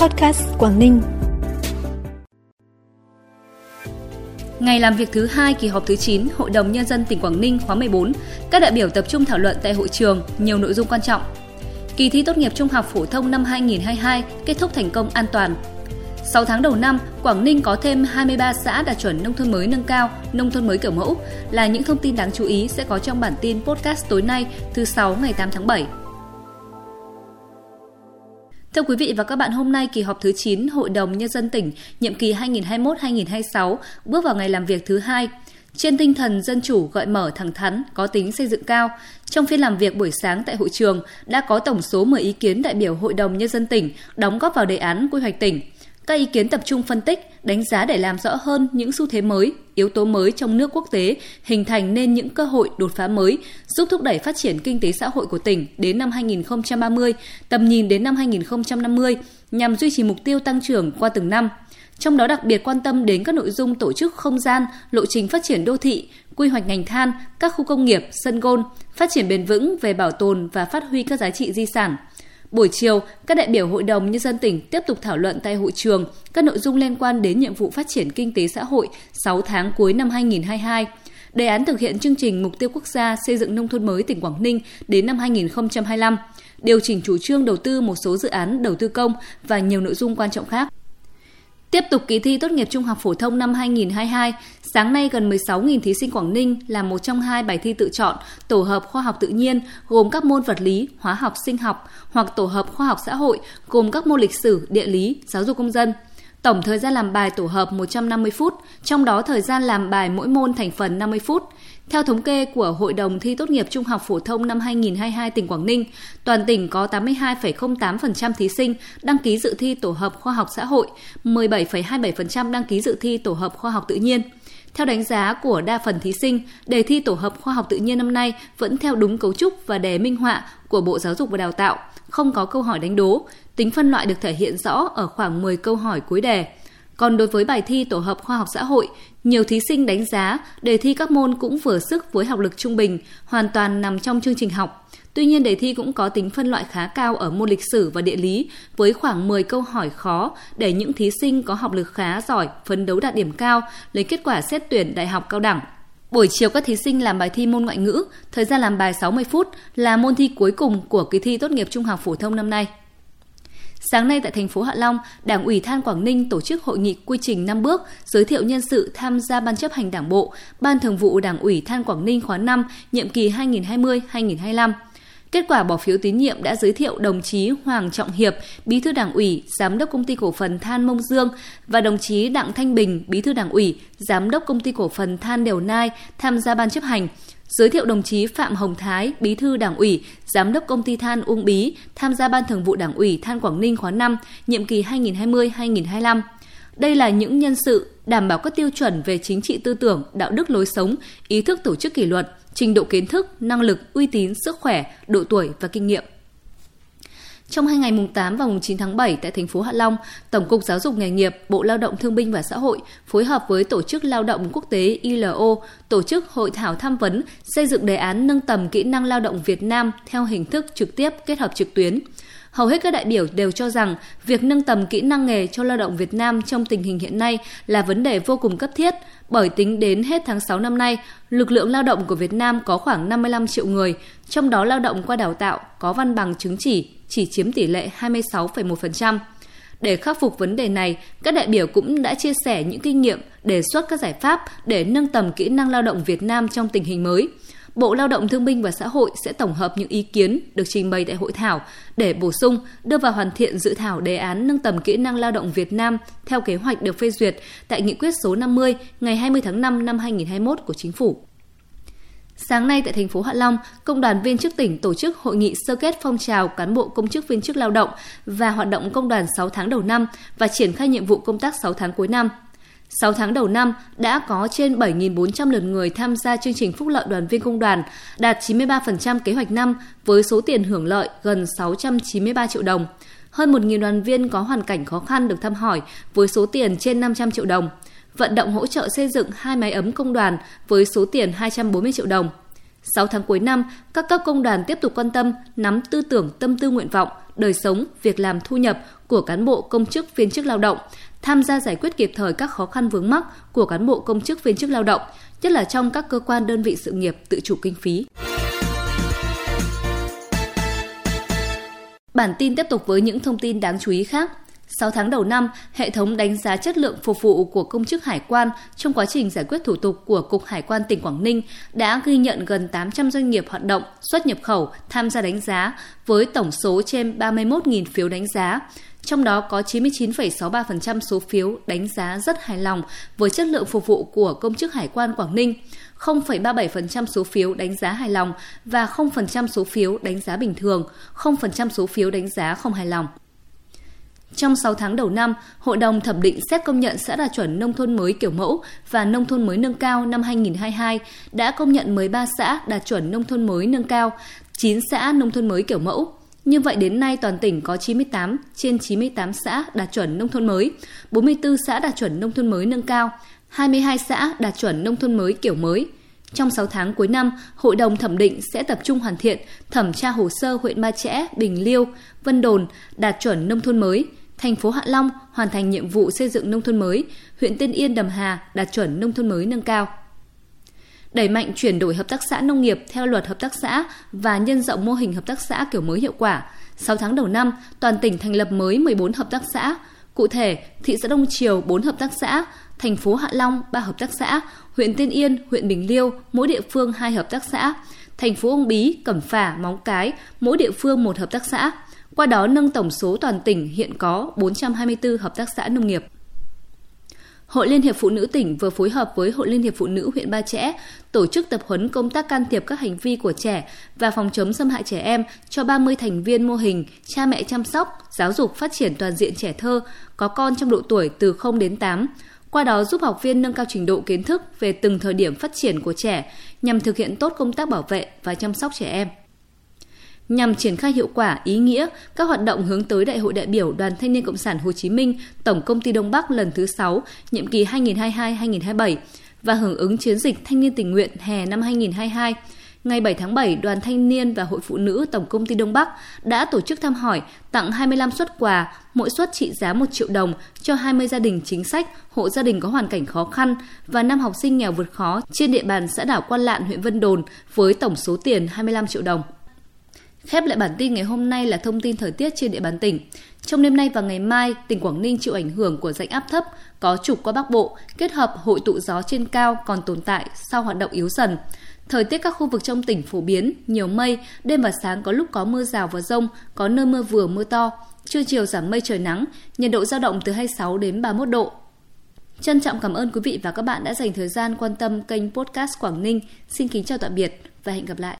Podcast Quảng Ninh. Ngày làm việc thứ hai kỳ họp thứ 9 Hội đồng Nhân dân tỉnh Quảng Ninh khóa 14, các đại biểu tập trung thảo luận tại hội trường nhiều nội dung quan trọng. Kỳ thi tốt nghiệp trung học phổ thông năm 2022 kết thúc thành công an toàn. 6 tháng đầu năm, Quảng Ninh có thêm 23 xã đạt chuẩn nông thôn mới nâng cao, nông thôn mới kiểu mẫu là những thông tin đáng chú ý sẽ có trong bản tin podcast tối nay thứ 6 ngày 8 tháng 7. Thưa quý vị và các bạn, hôm nay kỳ họp thứ 9 Hội đồng Nhân dân tỉnh nhiệm kỳ 2021-2026 bước vào ngày làm việc thứ hai. Trên tinh thần dân chủ gợi mở thẳng thắn, có tính xây dựng cao, trong phiên làm việc buổi sáng tại hội trường đã có tổng số 10 ý kiến đại biểu Hội đồng Nhân dân tỉnh đóng góp vào đề án quy hoạch tỉnh – các ý kiến tập trung phân tích, đánh giá để làm rõ hơn những xu thế mới, yếu tố mới trong nước quốc tế, hình thành nên những cơ hội đột phá mới, giúp thúc đẩy phát triển kinh tế xã hội của tỉnh đến năm 2030, tầm nhìn đến năm 2050 nhằm duy trì mục tiêu tăng trưởng qua từng năm. Trong đó đặc biệt quan tâm đến các nội dung tổ chức không gian, lộ trình phát triển đô thị, quy hoạch ngành than, các khu công nghiệp, sân gôn, phát triển bền vững về bảo tồn và phát huy các giá trị di sản – Buổi chiều, các đại biểu Hội đồng Nhân dân tỉnh tiếp tục thảo luận tại hội trường các nội dung liên quan đến nhiệm vụ phát triển kinh tế xã hội 6 tháng cuối năm 2022, đề án thực hiện chương trình mục tiêu quốc gia xây dựng nông thôn mới tỉnh Quảng Ninh đến năm 2025, điều chỉnh chủ trương đầu tư một số dự án đầu tư công và nhiều nội dung quan trọng khác. Tiếp tục kỳ thi tốt nghiệp trung học phổ thông năm 2022, sáng nay gần 16.000 thí sinh Quảng Ninh làm một trong hai bài thi tự chọn tổ hợp khoa học tự nhiên gồm các môn vật lý, hóa học, sinh học hoặc tổ hợp khoa học xã hội gồm các môn lịch sử, địa lý, giáo dục công dân. Tổng thời gian làm bài tổ hợp 150 phút, trong đó thời gian làm bài mỗi môn thành phần 50 phút. Theo thống kê của Hội đồng thi tốt nghiệp trung học phổ thông năm 2022 tỉnh Quảng Ninh, toàn tỉnh có 82,08% thí sinh đăng ký dự thi tổ hợp khoa học xã hội, 17,27% đăng ký dự thi tổ hợp khoa học tự nhiên. Theo đánh giá của đa phần thí sinh, đề thi tổ hợp khoa học tự nhiên năm nay vẫn theo đúng cấu trúc và đề minh họa của Bộ Giáo dục và Đào tạo, không có câu hỏi đánh đố. Tính phân loại được thể hiện rõ ở khoảng 10 câu hỏi cuối đề. Còn đối với bài thi tổ hợp khoa học xã hội, nhiều thí sinh đánh giá đề thi các môn cũng vừa sức với học lực trung bình, hoàn toàn nằm trong chương trình học. Tuy nhiên đề thi cũng có tính phân loại khá cao ở môn lịch sử và địa lý với khoảng 10 câu hỏi khó để những thí sinh có học lực khá giỏi phấn đấu đạt điểm cao lấy kết quả xét tuyển đại học cao đẳng. Buổi chiều các thí sinh làm bài thi môn ngoại ngữ, thời gian làm bài 60 phút là môn thi cuối cùng của kỳ thi tốt nghiệp trung học phổ thông năm nay. Sáng nay tại thành phố Hạ Long, Đảng ủy Than Quảng Ninh tổ chức hội nghị quy trình 5 bước giới thiệu nhân sự tham gia Ban chấp hành Đảng bộ, Ban thường vụ Đảng ủy Than Quảng Ninh khóa 5, nhiệm kỳ 2020-2025. Kết quả bỏ phiếu tín nhiệm đã giới thiệu đồng chí Hoàng Trọng Hiệp, Bí thư Đảng ủy, Giám đốc công ty cổ phần Than Mông Dương và đồng chí Đặng Thanh Bình, Bí thư Đảng ủy, Giám đốc công ty cổ phần Than Đèo Nai tham gia ban chấp hành giới thiệu đồng chí Phạm Hồng Thái, Bí thư Đảng ủy, Giám đốc công ty than Uông Bí tham gia Ban Thường vụ Đảng ủy Than Quảng Ninh khóa 5, nhiệm kỳ 2020-2025. Đây là những nhân sự đảm bảo các tiêu chuẩn về chính trị tư tưởng, đạo đức lối sống, ý thức tổ chức kỷ luật, trình độ kiến thức, năng lực, uy tín, sức khỏe, độ tuổi và kinh nghiệm. Trong hai ngày mùng 8 và mùng 9 tháng 7 tại thành phố Hạ Long, Tổng cục Giáo dục nghề nghiệp, Bộ Lao động Thương binh và Xã hội phối hợp với Tổ chức Lao động Quốc tế ILO tổ chức hội thảo tham vấn xây dựng đề án nâng tầm kỹ năng lao động Việt Nam theo hình thức trực tiếp kết hợp trực tuyến. Hầu hết các đại biểu đều cho rằng việc nâng tầm kỹ năng nghề cho lao động Việt Nam trong tình hình hiện nay là vấn đề vô cùng cấp thiết, bởi tính đến hết tháng 6 năm nay, lực lượng lao động của Việt Nam có khoảng 55 triệu người, trong đó lao động qua đào tạo có văn bằng chứng chỉ chỉ chiếm tỷ lệ 26,1%. Để khắc phục vấn đề này, các đại biểu cũng đã chia sẻ những kinh nghiệm, đề xuất các giải pháp để nâng tầm kỹ năng lao động Việt Nam trong tình hình mới. Bộ Lao động Thương binh và Xã hội sẽ tổng hợp những ý kiến được trình bày tại hội thảo để bổ sung, đưa vào hoàn thiện dự thảo đề án nâng tầm kỹ năng lao động Việt Nam theo kế hoạch được phê duyệt tại Nghị quyết số 50 ngày 20 tháng 5 năm 2021 của Chính phủ. Sáng nay tại thành phố Hạ Long, Công đoàn viên chức tỉnh tổ chức hội nghị sơ kết phong trào cán bộ công chức viên chức lao động và hoạt động công đoàn 6 tháng đầu năm và triển khai nhiệm vụ công tác 6 tháng cuối năm. 6 tháng đầu năm đã có trên 7.400 lượt người tham gia chương trình phúc lợi đoàn viên công đoàn, đạt 93% kế hoạch năm với số tiền hưởng lợi gần 693 triệu đồng. Hơn 1.000 đoàn viên có hoàn cảnh khó khăn được thăm hỏi với số tiền trên 500 triệu đồng vận động hỗ trợ xây dựng hai máy ấm công đoàn với số tiền 240 triệu đồng. 6 tháng cuối năm, các cấp công đoàn tiếp tục quan tâm, nắm tư tưởng, tâm tư nguyện vọng, đời sống, việc làm thu nhập của cán bộ công chức viên chức lao động, tham gia giải quyết kịp thời các khó khăn vướng mắc của cán bộ công chức viên chức lao động, nhất là trong các cơ quan đơn vị sự nghiệp tự chủ kinh phí. Bản tin tiếp tục với những thông tin đáng chú ý khác. 6 tháng đầu năm, hệ thống đánh giá chất lượng phục vụ của công chức hải quan trong quá trình giải quyết thủ tục của Cục Hải quan tỉnh Quảng Ninh đã ghi nhận gần 800 doanh nghiệp hoạt động, xuất nhập khẩu tham gia đánh giá với tổng số trên 31.000 phiếu đánh giá. Trong đó có 99,63% số phiếu đánh giá rất hài lòng với chất lượng phục vụ của công chức hải quan Quảng Ninh, 0,37% số phiếu đánh giá hài lòng và 0% số phiếu đánh giá bình thường, 0% số phiếu đánh giá không hài lòng. Trong 6 tháng đầu năm, Hội đồng thẩm định xét công nhận xã đạt chuẩn nông thôn mới kiểu mẫu và nông thôn mới nâng cao năm 2022 đã công nhận 13 xã đạt chuẩn nông thôn mới nâng cao, 9 xã nông thôn mới kiểu mẫu. Như vậy đến nay toàn tỉnh có 98 trên 98 xã đạt chuẩn nông thôn mới, 44 xã đạt chuẩn nông thôn mới nâng cao, 22 xã đạt chuẩn nông thôn mới kiểu mới. Trong 6 tháng cuối năm, Hội đồng thẩm định sẽ tập trung hoàn thiện, thẩm tra hồ sơ huyện Ba Chẽ, Bình Liêu, Vân Đồn đạt chuẩn nông thôn mới, thành phố Hạ Long hoàn thành nhiệm vụ xây dựng nông thôn mới, huyện Tiên Yên Đầm Hà đạt chuẩn nông thôn mới nâng cao. Đẩy mạnh chuyển đổi hợp tác xã nông nghiệp theo luật hợp tác xã và nhân rộng mô hình hợp tác xã kiểu mới hiệu quả. 6 tháng đầu năm, toàn tỉnh thành lập mới 14 hợp tác xã. Cụ thể, thị xã Đông Triều 4 hợp tác xã, thành phố Hạ Long 3 hợp tác xã, huyện Tiên Yên, huyện Bình Liêu mỗi địa phương 2 hợp tác xã, thành phố uông Bí, Cẩm Phả, Móng Cái mỗi địa phương một hợp tác xã qua đó nâng tổng số toàn tỉnh hiện có 424 hợp tác xã nông nghiệp. Hội Liên hiệp Phụ nữ tỉnh vừa phối hợp với Hội Liên hiệp Phụ nữ huyện Ba Chẽ tổ chức tập huấn công tác can thiệp các hành vi của trẻ và phòng chống xâm hại trẻ em cho 30 thành viên mô hình cha mẹ chăm sóc, giáo dục phát triển toàn diện trẻ thơ có con trong độ tuổi từ 0 đến 8, qua đó giúp học viên nâng cao trình độ kiến thức về từng thời điểm phát triển của trẻ nhằm thực hiện tốt công tác bảo vệ và chăm sóc trẻ em nhằm triển khai hiệu quả, ý nghĩa các hoạt động hướng tới Đại hội đại biểu Đoàn Thanh niên Cộng sản Hồ Chí Minh Tổng công ty Đông Bắc lần thứ 6, nhiệm kỳ 2022-2027 và hưởng ứng chiến dịch Thanh niên tình nguyện hè năm 2022. Ngày 7 tháng 7, Đoàn Thanh niên và Hội Phụ nữ Tổng công ty Đông Bắc đã tổ chức thăm hỏi, tặng 25 suất quà, mỗi suất trị giá 1 triệu đồng cho 20 gia đình chính sách, hộ gia đình có hoàn cảnh khó khăn và năm học sinh nghèo vượt khó trên địa bàn xã đảo Quan Lạn, huyện Vân Đồn với tổng số tiền 25 triệu đồng. Khép lại bản tin ngày hôm nay là thông tin thời tiết trên địa bàn tỉnh. Trong đêm nay và ngày mai, tỉnh Quảng Ninh chịu ảnh hưởng của rãnh áp thấp có trục qua Bắc Bộ, kết hợp hội tụ gió trên cao còn tồn tại sau hoạt động yếu dần. Thời tiết các khu vực trong tỉnh phổ biến, nhiều mây, đêm và sáng có lúc có mưa rào và rông, có nơi mưa vừa mưa to. Trưa chiều giảm mây trời nắng, nhiệt độ dao động từ 26 đến 31 độ. Trân trọng cảm ơn quý vị và các bạn đã dành thời gian quan tâm kênh podcast Quảng Ninh. Xin kính chào tạm biệt và hẹn gặp lại.